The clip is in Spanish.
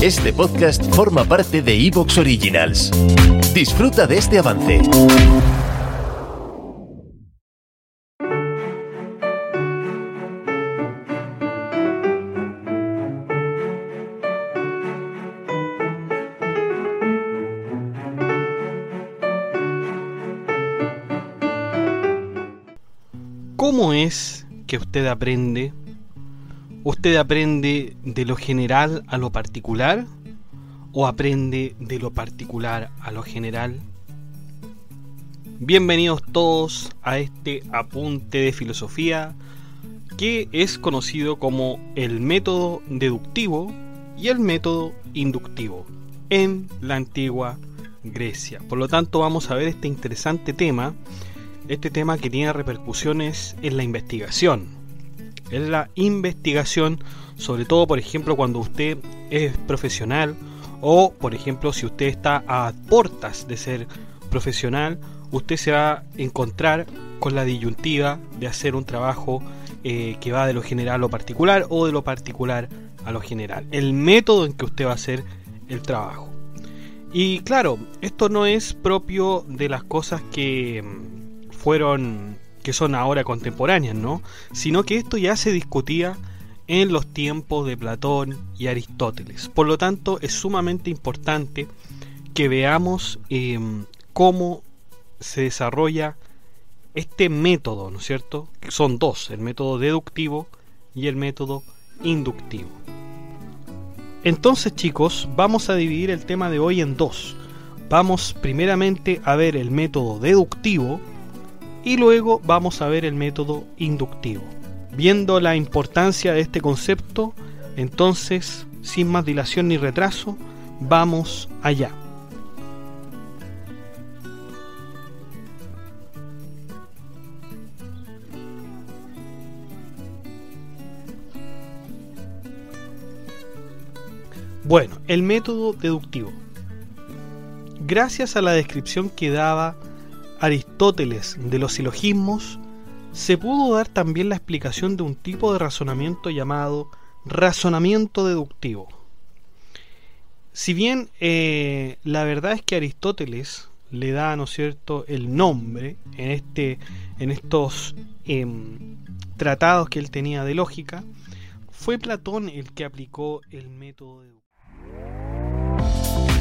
Este podcast forma parte de Evox Originals. Disfruta de este avance. ¿Cómo es que usted aprende? ¿Usted aprende de lo general a lo particular o aprende de lo particular a lo general? Bienvenidos todos a este apunte de filosofía que es conocido como el método deductivo y el método inductivo en la antigua Grecia. Por lo tanto vamos a ver este interesante tema este tema que tiene repercusiones en la investigación. En la investigación, sobre todo, por ejemplo, cuando usted es profesional o, por ejemplo, si usted está a puertas de ser profesional, usted se va a encontrar con la disyuntiva de hacer un trabajo eh, que va de lo general a lo particular o de lo particular a lo general. El método en que usted va a hacer el trabajo. Y claro, esto no es propio de las cosas que fueron que son ahora contemporáneas, ¿no? Sino que esto ya se discutía en los tiempos de Platón y Aristóteles. Por lo tanto, es sumamente importante que veamos em, cómo se desarrolla este método, ¿no es cierto? Son dos, el método deductivo y el método inductivo. Entonces, chicos, vamos a dividir el tema de hoy en dos. Vamos primeramente a ver el método deductivo, y luego vamos a ver el método inductivo. Viendo la importancia de este concepto, entonces, sin más dilación ni retraso, vamos allá. Bueno, el método deductivo. Gracias a la descripción que daba Aristóteles de los silogismos, se pudo dar también la explicación de un tipo de razonamiento llamado razonamiento deductivo. Si bien eh, la verdad es que Aristóteles le da, ¿no es cierto?, el nombre en, este, en estos em, tratados que él tenía de lógica, fue Platón el que aplicó el método deductivo.